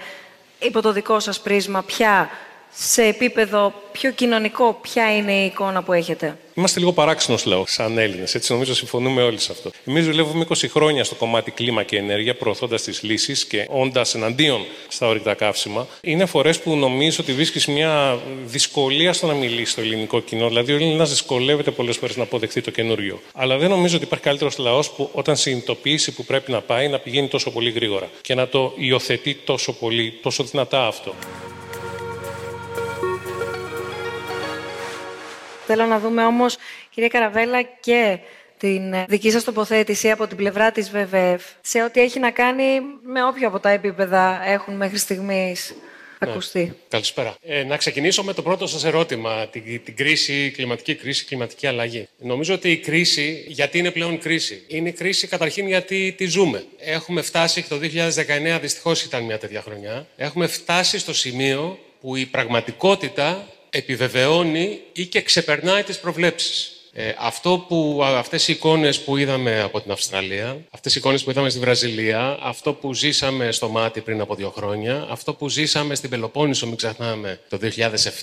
υπό το δικό σας πρίσμα ποια σε επίπεδο πιο κοινωνικό, ποια είναι η εικόνα που έχετε; Είμαστε λίγο παράξενος λαό, σαν Έλληνες. Έτσι, νομίζω συμφωνούμε όλοι σε αυτό. Εμείς δουλεύουμε 20 χρόνια στο κομμάτι κλίμα και ενέργεια, προωθώντας τις λύσεις και όντας εναντίον στα ορυκτά καύσιμα. Είναι φορές που νομίζω ότι βρίσκεις μια δυσκολία στο να μιλήσεις στο ελληνικό κοινό. Δηλαδή, ο Έλληνας δυσκολεύεται πολλές φορές να αποδεχθεί το καινούριο. Αλλά δεν νομίζω ότι υπάρχει καλύτερος λαός που όταν συνειδητοποιήσει που πρέπει να πάει να πηγαίνει τόσο πολύ γρήγορα και να το υιοθετεί τόσο πολύ, τόσο δυνατά αυτό. Θέλω να δούμε όμως, κυρία Καραβέλα, και την δική σας τοποθέτηση από την πλευρά της ΒΒΕΦ σε ό,τι έχει να κάνει με όποια από τα επίπεδα έχουν μέχρι στιγμής ναι. ακουστεί. Καλησπέρα. Ε, να ξεκινήσω με το πρώτο σας ερώτημα, την, την κρίση, κλιματική κρίση, κλιματική αλλαγή. Νομίζω ότι η κρίση, γιατί είναι πλέον κρίση; Είναι κρίση καταρχήν γιατί τη ζούμε. Έχουμε φτάσει και το 2019 δυστυχώς ήταν μια τέτοια χρονιά. Έχουμε φτάσει στο σημείο που η πραγματικότητα επιβεβαιώνει ή και ξεπερνάει τις προβλέψεις. Ε, αυτό που, αυτές οι εικόνες που είδαμε από την Αυστραλία, αυτές οι εικόνες που είδαμε στη Βραζιλία, αυτό που ζήσαμε στο μάτι πριν από δύο χρόνια, αυτό που ζήσαμε στην Πελοπόννησο, μην ξεχνάμε, το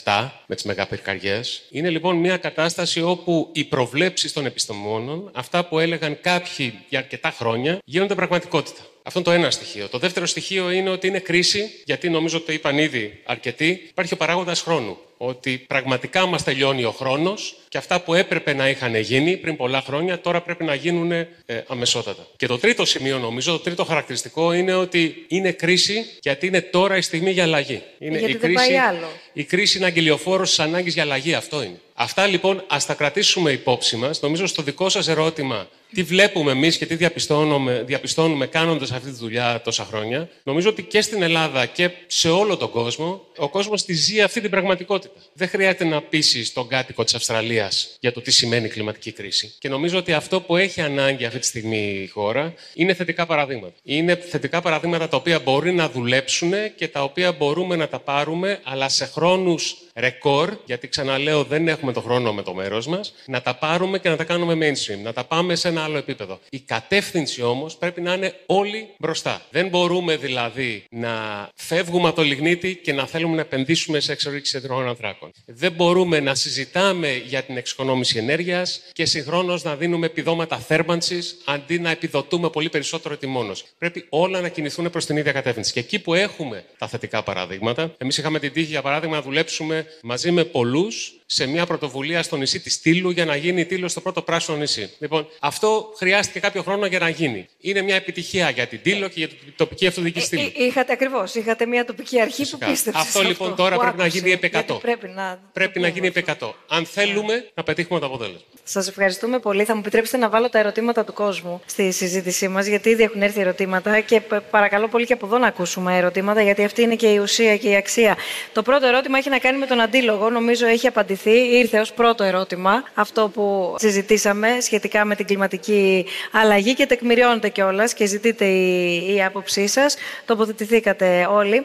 2007 με τις μεγαπυρκαριές, είναι λοιπόν μια κατάσταση όπου οι προβλέψεις των επιστημόνων, αυτά που έλεγαν κάποιοι για αρκετά χρόνια, γίνονται πραγματικότητα. Αυτό είναι το ένα στοιχείο. Το δεύτερο στοιχείο είναι ότι είναι κρίση, γιατί νομίζω ότι το είπαν ήδη αρκετοί. Υπάρχει ο παράγοντας χρόνου. Ότι πραγματικά μας τελειώνει ο χρόνος και αυτά που έπρεπε να είχαν γίνει πριν πολλά χρόνια τώρα πρέπει να γίνουν ε, αμεσότατα. Και το τρίτο σημείο, νομίζω, το τρίτο χαρακτηριστικό είναι ότι είναι κρίση γιατί είναι τώρα η στιγμή για αλλαγή. Είναι γιατί η δεν κρίση, πάει άλλο. Η κρίση είναι αγγελιοφόρος της ανάγκης για αλλαγή. Αυτό είναι. Αυτά λοιπόν ας τα κρατήσουμε υπόψη μας. Νομίζω στο δικό σας ερώτημα τι βλέπουμε εμείς και τι διαπιστώνουμε, διαπιστώνουμε κάνοντας αυτή τη δουλειά τόσα χρόνια. Νομίζω ότι και στην Ελλάδα και σε όλο τον κόσμο, ο κόσμος τη ζει αυτή την πραγματικότητα. Δεν χρειάζεται να πείσεις τον κάτοικο της Αυστραλίας για το τι σημαίνει κλιματική κρίση. Και νομίζω ότι αυτό που έχει ανάγκη αυτή τη στιγμή η χώρα είναι θετικά παραδείγματα. Είναι θετικά παραδείγματα τα οποία μπορεί να δουλέψουν και τα οποία μπορούμε να τα πάρουμε, αλλά σε χρόνους ρεκόρ, γιατί ξαναλέω δεν έχουμε το χρόνο με το μέρος μας, να τα πάρουμε και να τα κάνουμε mainstream, να τα πάμε σε ένα άλλο επίπεδο. Η κατεύθυνση όμως πρέπει να είναι όλοι μπροστά. Δεν μπορούμε δηλαδή να φεύγουμε από το λιγνίτι και να θέλουμε να επενδύσουμε σε εξορίξη υδρογόνων ανθράκων. Δεν μπορούμε να συζητάμε για την εξοικονόμηση ενέργειας και συγχρόνως να δίνουμε επιδόματα θέρμανσης αντί να επιδοτούμε πολύ περισσότερο τη μόνος. Πρέπει όλα να κινηθούν προς την ίδια κατεύθυνση. Και εκεί που έχουμε τα θετικά παραδείγματα, εμείς είχαμε την τύχη για παράδειγμα να δουλέψουμε μαζί με πολλούς σε μια πρωτοβουλία στο νησί της Τήλου για να γίνει η Τήλο στο πρώτο πράσινο νησί. Λοιπόν, αυτό χρειάστηκε κάποιο χρόνο για να γίνει. Είναι μια επιτυχία για την Τήλο και για την τοπική αυτοδιοίκηση ε, Τήλου. Ε, είχατε ακριβώς. Είχατε μια τοπική αρχή Φυσικά. που πίστεψε. Αυτό λοιπόν τώρα πρέπει να γίνει επί 100. Πρέπει να, πρέπει να γίνει επί 100. Αν θέλουμε να πετύχουμε το αποτέλεσμα. Σας ευχαριστούμε πολύ. Θα μου επιτρέψετε να βάλω τα ερωτήματα του κόσμου στη συζήτησή μας, γιατί ήδη έχουν έρθει ερωτήματα και παρακαλώ πολύ και από εδώ να ακούσουμε ερωτήματα, γιατί αυτή είναι και η ουσία και η αξία. Το πρώτο ερώτημα έχει να κάνει με τον αντίλογο. Νομίζω έχει απαντηθεί. Ήρθε ως πρώτο ερώτημα αυτό που συζητήσαμε σχετικά με την κλιματική αλλαγή και τεκμηριώνεται κιόλας και ζητείτε η, η άποψή σας. Τοποθετηθήκατε όλοι.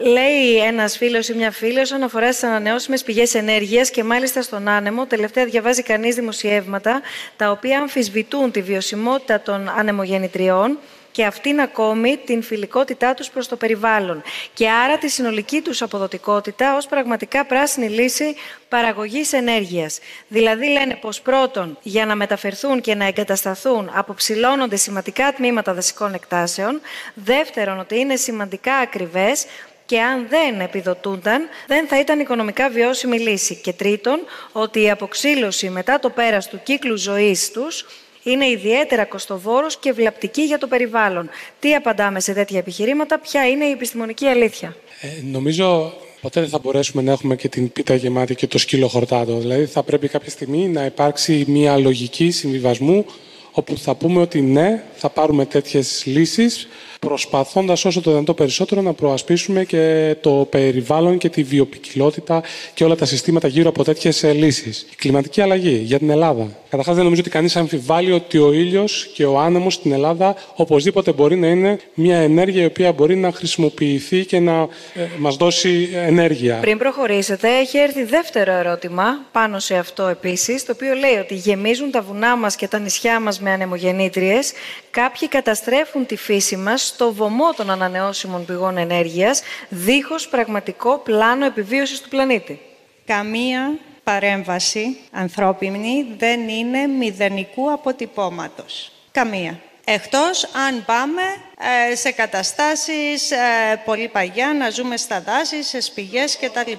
Λέει ένας φίλος ή μια φίλη όσον αφορά στις ανανεώσιμες πηγές ενέργειας και μάλιστα στον άνεμο, τελευταία διαβάζει κανείς δημοσιεύματα τα οποία αμφισβητούν τη βιωσιμότητα των ανεμογεννητριών και αυτήν ακόμη την φιλικότητά τους προς το περιβάλλον και άρα τη συνολική τους αποδοτικότητα ως πραγματικά πράσινη λύση παραγωγής ενέργειας. Δηλαδή λένε πως πρώτον για να μεταφερθούν και να εγκατασταθούν αποψηλώνονται σημαντικά τμήματα δασικών εκτάσεων, δεύτερον ότι είναι σημαντικά ακριβές και αν δεν επιδοτούνταν, δεν θα ήταν οικονομικά βιώσιμη λύση. Και τρίτον, ότι η αποξήλωση μετά το πέρας του κύκλου ζωής τους είναι ιδιαίτερα κοστοβόρος και βλαπτική για το περιβάλλον. Τι απαντάμε σε τέτοια επιχειρήματα, ποια είναι η επιστημονική αλήθεια; Ε, νομίζω ποτέ δεν θα μπορέσουμε να έχουμε και την πίτα γεμάτη και το σκύλο χορτάτο. Δηλαδή θα πρέπει κάποια στιγμή να υπάρξει μια λογική συμβιβασμού όπου θα πούμε ότι ναι, θα πάρουμε τέτοιες λύσεις προσπαθώντας όσο το δυνατό περισσότερο να προασπίσουμε και το περιβάλλον και τη βιοπικιλότητα και όλα τα συστήματα γύρω από τέτοιες λύσεις. Η κλιματική αλλαγή για την Ελλάδα. Καταρχάς, δεν νομίζω ότι κανείς αμφιβάλλει ότι ο ήλιος και ο άνεμος στην Ελλάδα οπωσδήποτε μπορεί να είναι μια ενέργεια η οποία μπορεί να χρησιμοποιηθεί και να ε, μας δώσει ενέργεια. Πριν προχωρήσετε, έχει έρθει δεύτερο ερώτημα πάνω σε αυτό επίσης, το οποίο λέει ότι γεμίζουν τα βουνά μας και τα νησιά μας με ανεμογεννήτριες, κάποιοι καταστρέφουν τη φύση μας στο βωμό των ανανεώσιμων πηγών ενέργειας, δίχως πραγματικό πλάνο επιβίωσης του πλανήτη. Καμία παρέμβαση ανθρώπινη δεν είναι μηδενικού αποτυπώματος. Καμία. Εκτός αν πάμε ε, σε καταστάσεις ε, πολύ παγιά, να ζούμε στα δάση, σε σπηγές κτλ.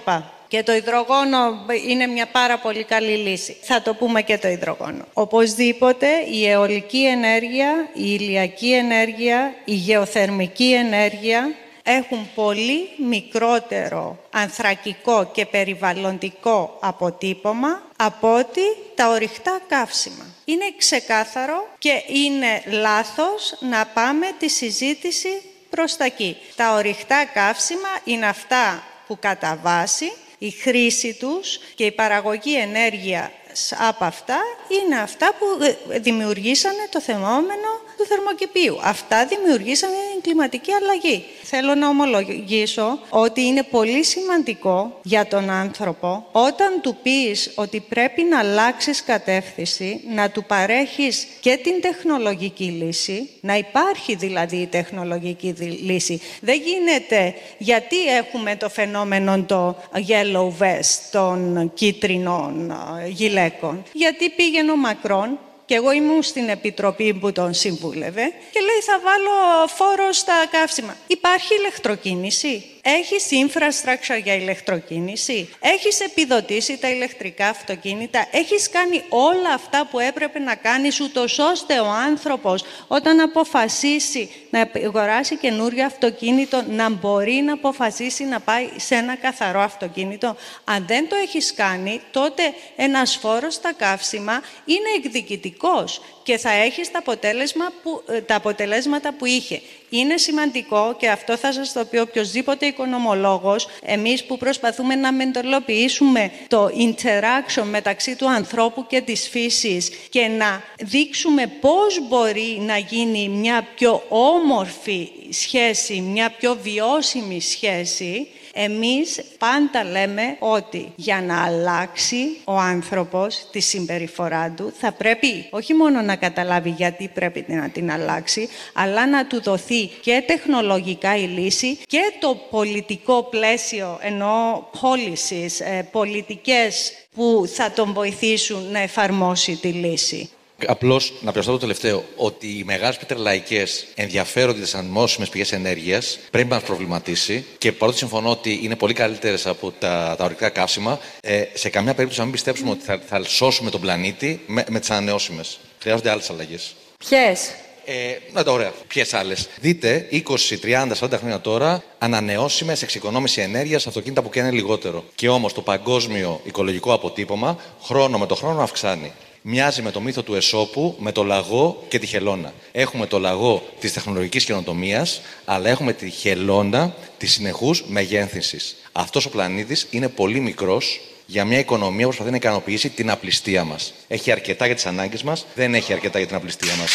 Και το υδρογόνο είναι μια πάρα πολύ καλή λύση. Θα το πούμε και το υδρογόνο. Οπωσδήποτε η αιωλική ενέργεια, η ηλιακή ενέργεια, η γεωθερμική ενέργεια έχουν πολύ μικρότερο ανθρακικό και περιβαλλοντικό αποτύπωμα από ότι τα ορυκτά καύσιμα. Είναι ξεκάθαρο και είναι λάθος να πάμε τη συζήτηση προς τα εκεί. Τα ορυκτά καύσιμα είναι αυτά που κατά βάση η χρήση τους και η παραγωγή ενέργειας από αυτά είναι αυτά που ε, δημιουργήσανε το θεμόμενο του θερμοκηπίου. Αυτά δημιουργήσανε την κλιματική αλλαγή. Θέλω να ομολογήσω ότι είναι πολύ σημαντικό για τον άνθρωπο όταν του πεις ότι πρέπει να αλλάξεις κατεύθυνση, να του παρέχεις και την τεχνολογική λύση, να υπάρχει δηλαδή η τεχνολογική λύση. Δεν γίνεται γιατί έχουμε το φαινόμενο το yellow vest των κίτρινων ε, γυλαίκων. Γιατί πήγαινε ο Μακρόν και εγώ ήμουν στην επιτροπή που τον συμβούλευε και λέει θα βάλω φόρο στα καύσιμα. Υπάρχει ηλεκτροκίνηση; Έχεις infrastructure για ηλεκτροκίνηση; Έχεις επιδοτήσει τα ηλεκτρικά αυτοκίνητα; Έχεις κάνει όλα αυτά που έπρεπε να κάνεις ούτως ώστε ο άνθρωπος όταν αποφασίσει να αγοράσει καινούριο αυτοκίνητο να μπορεί να αποφασίσει να πάει σε ένα καθαρό αυτοκίνητο; Αν δεν το έχεις κάνει, τότε ένας φόρος στα καύσιμα είναι εκδικητικός και θα έχεις τα, αποτέλεσμα που, ε, τα αποτελέσματα που είχε. Είναι σημαντικό και αυτό θα σας το πει οποιοδήποτε οικονομολόγος, εμείς που προσπαθούμε να μεντολοποιήσουμε το interaction μεταξύ του ανθρώπου και της φύσης και να δείξουμε πώς μπορεί να γίνει μια πιο όμορφη σχέση, μια πιο βιώσιμη σχέση, εμείς πάντα λέμε ότι για να αλλάξει ο άνθρωπος τη συμπεριφορά του θα πρέπει όχι μόνο να καταλάβει γιατί πρέπει να την αλλάξει, αλλά να του δοθεί και τεχνολογικά η λύση και το πολιτικό πλαίσιο ενώ policies, ε, πολιτικές που θα τον βοηθήσουν να εφαρμόσει τη λύση. Απλώς να πιαστώ το τελευταίο, ότι οι μεγάλες πετρελαϊκές ενδιαφέρονται τις ανεμόσιμε πηγές ενέργειας πρέπει να μας προβληματίσει και παρότι συμφωνώ ότι είναι πολύ καλύτερες από τα, τα ορυκτά καύσιμα, ε, σε καμιά περίπτωση να μην πιστέψουμε ότι θα, θα σώσουμε τον πλανήτη με, με τις ανανεώσιμες. Χρειάζονται άλλες αλλαγές. Ποιες; Ε, να το ωραία. Ποιες άλλες; Δείτε 20, 30, 40 χρόνια τώρα ανανεώσιμες εξοικονόμηση ενέργειας αυτοκίνητα που καίνε λιγότερο. Και όμως το παγκόσμιο οικολογικό αποτύπωμα χρόνο με το χρόνο αυξάνει μοιάζει με το μύθο του Εσώπου, με το λαγό και τη χελώνα. Έχουμε το λαγό της τεχνολογικής καινοτομίας, αλλά έχουμε τη χελώνα της συνεχούς μεγένθυνση. Αυτός ο πλανήτης είναι πολύ μικρός για μια οικονομία που προσπαθεί να ικανοποιήσει την απληστία μας. Έχει αρκετά για τις ανάγκες μας, δεν έχει αρκετά για την απληστία μας.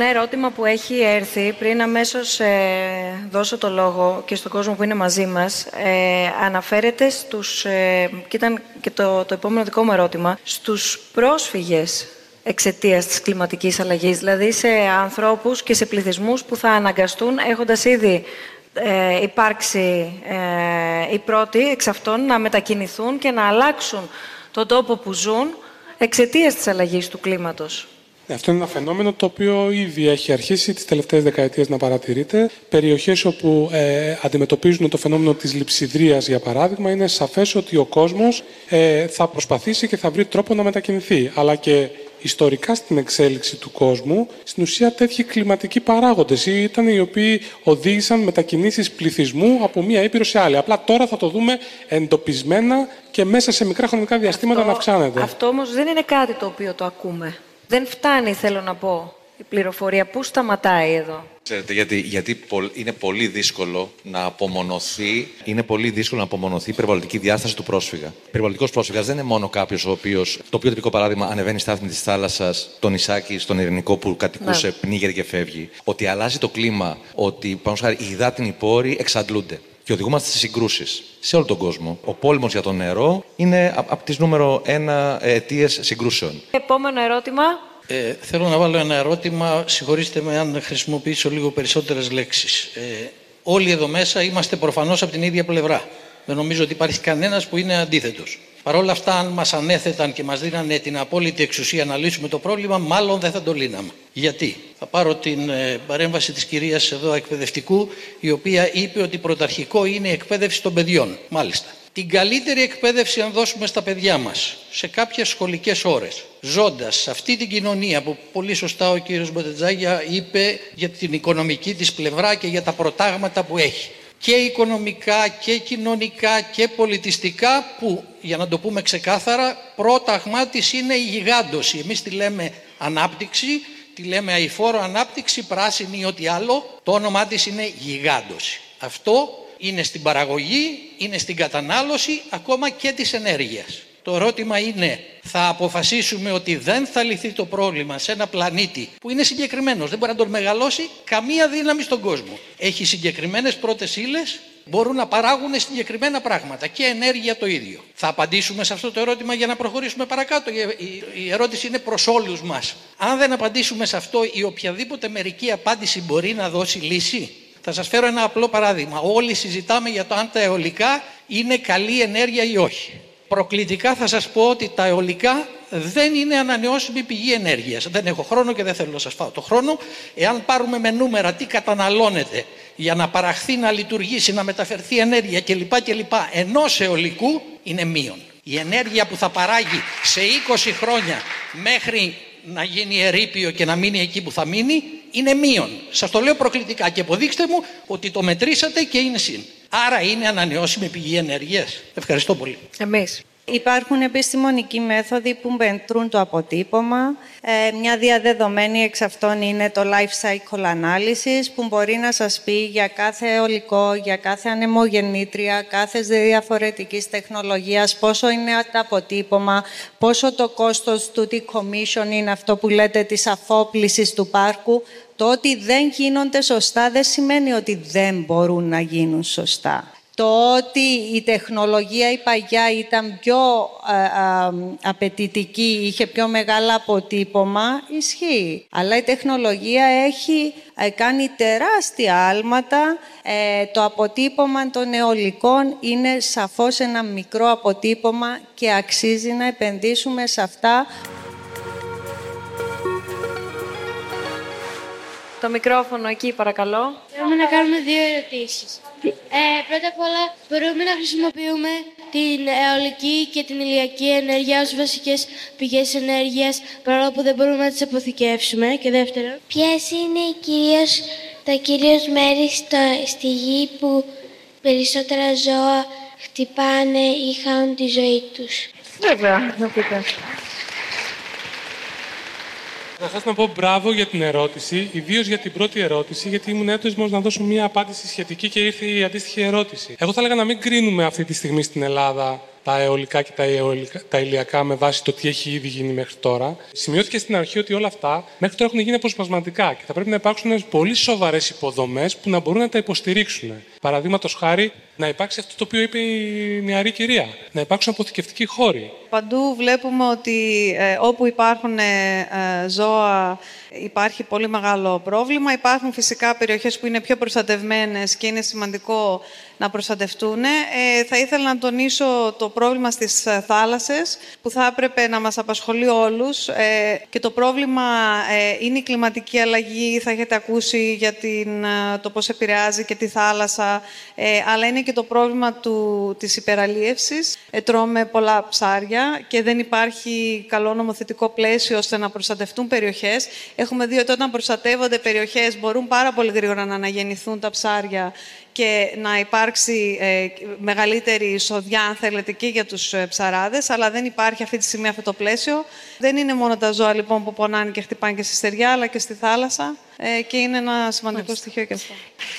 Ένα ερώτημα που έχει έρθει πριν αμέσως ε, δώσω το λόγο και στον κόσμο που είναι μαζί μας ε, αναφέρεται στους, ε, και ήταν και το, το επόμενο δικό μου ερώτημα, στους πρόσφυγες εξαιτίας της κλιματικής αλλαγής, δηλαδή σε ανθρώπους και σε πληθυσμούς που θα αναγκαστούν έχοντας ήδη ε, υπάρξει ε, οι πρώτοι εξ αυτών να μετακινηθούν και να αλλάξουν τον τόπο που ζουν εξαιτίας της αλλαγής του κλίματος. Ναι, αυτό είναι ένα φαινόμενο το οποίο ήδη έχει αρχίσει τις τελευταίες δεκαετίες να παρατηρείται. Περιοχές όπου ε, αντιμετωπίζουν το φαινόμενο της λειψιδρίας, για παράδειγμα, είναι σαφές ότι ο κόσμος ε, θα προσπαθήσει και θα βρει τρόπο να μετακινηθεί. Αλλά και ιστορικά στην εξέλιξη του κόσμου, στην ουσία τέτοιοι κλιματικοί παράγοντες ήταν οι οποίοι οδήγησαν μετακινήσεις πληθυσμού από μία ήπειρο σε άλλη. Απλά τώρα θα το δούμε εντοπισμένα και μέσα σε μικρά χρονικά διαστήματα αυτό, να αυξάνεται. Αυτό όμως δεν είναι κάτι το οποίο το ακούμε. Δεν φτάνει, θέλω να πω, η πληροφορία. Πού σταματάει εδώ; Ξέρετε, γιατί, γιατί είναι πολύ δύσκολο να απομονωθεί, είναι πολύ δύσκολο να απομονωθεί η περιβαλλοντική διάσταση του πρόσφυγα. Περιβαλλοντικός πρόσφυγας δεν είναι μόνο κάποιος ο οποίος, το πιο τυπικό παράδειγμα, ανεβαίνει στάθμη της θάλασσας, τον Ισάκη, στον Ειρηνικό που κατοικούσε, ναι. πνίγεται και φεύγει. Ότι αλλάζει το κλίμα, ότι πάνω χάρη οι υδάτινοι πόροι εξαντλούνται και οδηγούμαστε σε συγκρούσεις σε όλο τον κόσμο. Ο πόλεμος για το νερό είναι από τις νούμερο ένα αιτίες συγκρούσεων. Επόμενο ερώτημα. Ε, θέλω να βάλω ένα ερώτημα. Συγχωρήστε με αν χρησιμοποιήσω λίγο περισσότερες λέξεις. Ε, όλοι εδώ μέσα είμαστε προφανώς από την ίδια πλευρά. Δεν νομίζω ότι υπάρχει κανένας που είναι αντίθετος. Παρ' όλα αυτά, αν μας ανέθεταν και μας δίνανε την απόλυτη εξουσία να λύσουμε το πρόβλημα, μάλλον δεν θα το λύναμε. Γιατί; Θα πάρω την ε, παρέμβαση της κυρίας εδώ εκπαιδευτικού, η οποία είπε ότι πρωταρχικό είναι η εκπαίδευση των παιδιών. Μάλιστα. την καλύτερη εκπαίδευση αν δώσουμε στα παιδιά μας σε κάποιες σχολικές ώρες, ζώντας σε αυτή την κοινωνία που πολύ σωστά ο κύριος Μποτετζάγια είπε για την οικονομική της πλευρά και για τα προτάγματα που έχει και οικονομικά και κοινωνικά και πολιτιστικά που για να το πούμε ξεκάθαρα πρόταγμά της είναι η γιγάντωση. Εμείς τη λέμε ανάπτυξη, τη λέμε αηφόρο ανάπτυξη, πράσινη ή ό,τι άλλο, το όνομά της είναι γιγάντωση. Αυτό είναι στην παραγωγή, είναι στην κατανάλωση ακόμα και της ενέργειας. Το ερώτημα είναι, θα αποφασίσουμε ότι δεν θα λυθεί το πρόβλημα σε ένα πλανήτη που είναι συγκεκριμένος, δεν μπορεί να τον μεγαλώσει καμία δύναμη στον κόσμο. Έχει συγκεκριμένες πρώτες ύλες, μπορούν να παράγουν συγκεκριμένα πράγματα και ενέργεια το ίδιο. Θα απαντήσουμε σε αυτό το ερώτημα για να προχωρήσουμε παρακάτω. Η ερώτηση είναι προς όλους μας. Αν δεν απαντήσουμε σε αυτό, η οποιαδήποτε μερική απάντηση μπορεί να δώσει λύση; Θα σας φέρω ένα απλό παράδειγμα. Όλοι συζητάμε για το αν τα αιωλικά είναι καλή ενέργεια ή όχι. Προκλητικά θα σας πω ότι τα αιωλικά δεν είναι ανανεώσιμη πηγή ενέργειας. Δεν έχω χρόνο και δεν θέλω να σας φάω το χρόνο. Εάν πάρουμε με νούμερα τι καταναλώνεται για να παραχθεί, να λειτουργήσει, να μεταφερθεί ενέργεια κλπ. κλπ. ενός αιωλικού είναι μείον. Η ενέργεια που θα παράγει σε 20 χρόνια μέχρι να γίνει ερείπιο και να μείνει εκεί που θα μείνει είναι μείον. Σας το λέω προκλητικά και αποδείξτε μου ότι το μετρήσατε και είναι συν. Άρα είναι ανανεώσιμη πηγή ενέργειας. Ευχαριστώ πολύ. Εμείς. Υπάρχουν επιστημονικοί μέθοδοι που μετρούν το αποτύπωμα. Ε, μια διαδεδομένη εξ αυτών είναι το life cycle analysis που μπορεί να σας πει για κάθε ολικό, για κάθε ανεμογεννήτρια, κάθε διαφορετικής τεχνολογίας, πόσο είναι το αποτύπωμα, πόσο το κόστος του decommission είναι αυτό που λέτε της αφόπλησης του πάρκου. Το ότι δεν γίνονται σωστά δεν σημαίνει ότι δεν μπορούν να γίνουν σωστά. Το ότι η τεχνολογία η παγιά ήταν πιο ε, απαιτητική, είχε πιο μεγάλο αποτύπωμα, ισχύει. Αλλά η τεχνολογία έχει ε, κάνει τεράστια άλματα. Ε, το αποτύπωμα των αιωλικών είναι σαφώς ένα μικρό αποτύπωμα και αξίζει να επενδύσουμε σε αυτά. Το μικρόφωνο εκεί, παρακαλώ. Θέλουμε να κάνουμε δύο ερωτήσεις. Ε, πρώτα απ' όλα, μπορούμε να χρησιμοποιούμε την αιωλική και την ηλιακή ενέργεια ως βασικές πηγές ενέργειας, παρόλο που δεν μπορούμε να τις αποθηκεύσουμε. Και δεύτερον, ποιες είναι οι κυρίως, τα κυρίως μέρη στο, στη γη που περισσότερα ζώα χτυπάνε ή χάνουν τη ζωή τους; Βέβαια, να πείτε. Καταρχά να πω μπράβο για την ερώτηση, ιδίως για την πρώτη ερώτηση, γιατί ήμουν έτοιμος να δώσω μια απάντηση σχετική και ήρθε η αντίστοιχη ερώτηση. Εγώ θα έλεγα να μην κρίνουμε αυτή τη στιγμή στην Ελλάδα τα αιωλικά και τα, αιωλικά, τα ηλιακά με βάση το τι έχει ήδη γίνει μέχρι τώρα. Σημειώθηκε στην αρχή ότι όλα αυτά μέχρι τώρα έχουν γίνει αποσπασματικά και θα πρέπει να υπάρξουν πολύ σοβαρές υποδομές που να μπορούν να τα υποστηρίξουν. Παραδείγματος χάρη, να υπάρξει αυτό το οποίο είπε η νεαρή κυρία. Να υπάρξουν αποθηκευτικοί χώροι. Παντού βλέπουμε ότι ε, όπου υπάρχουν ε, ε, ζώα υπάρχει πολύ μεγάλο πρόβλημα. Υπάρχουν φυσικά περιοχές που είναι πιο προστατευμένες και είναι σημαντικό να προστατευτούν. Ε, θα ήθελα να τονίσω το πρόβλημα στις ε, θάλασσες που θα έπρεπε να μας απασχολεί όλους. Ε, και το πρόβλημα ε, είναι η κλιματική αλλαγή. Θα έχετε ακούσει για την, ε, το πώς επηρεάζει και τη θάλασσα. αλλά είναι και το πρόβλημα του, της υπεραλίευσης. τρώμε πολλά ψάρια και δεν υπάρχει καλό νομοθετικό πλαίσιο ώστε να προστατευτούν περιοχές. Έχουμε δει ότι όταν προστατεύονται περιοχές μπορούν πάρα πολύ γρήγορα να αναγεννηθούν τα ψάρια και να υπάρξει ε, μεγαλύτερη εισοδιά, αν θέλετε, και για τους ε, ψαράδες, αλλά δεν υπάρχει αυτή τη στιγμή αυτό το πλαίσιο. Δεν είναι μόνο τα ζώα λοιπόν που πονάνε και χτυπάνε και στη στεριά, αλλά και στη θάλασσα ε, και είναι ένα σημαντικό στοιχείο και αυτό.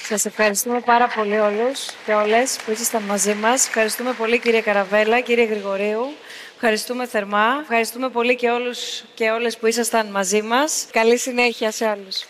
Σας ευχαριστούμε πάρα πολύ όλους και όλες που ήσασταν μαζί μας. Ευχαριστούμε πολύ κύριε Καραβέλα, κύριε Γρηγορίου. Ευχαριστούμε θερμά. Ευχαριστούμε πολύ και όλους και όλες που ήσασταν μαζί μας. Καλή συνέχεια σε όλους.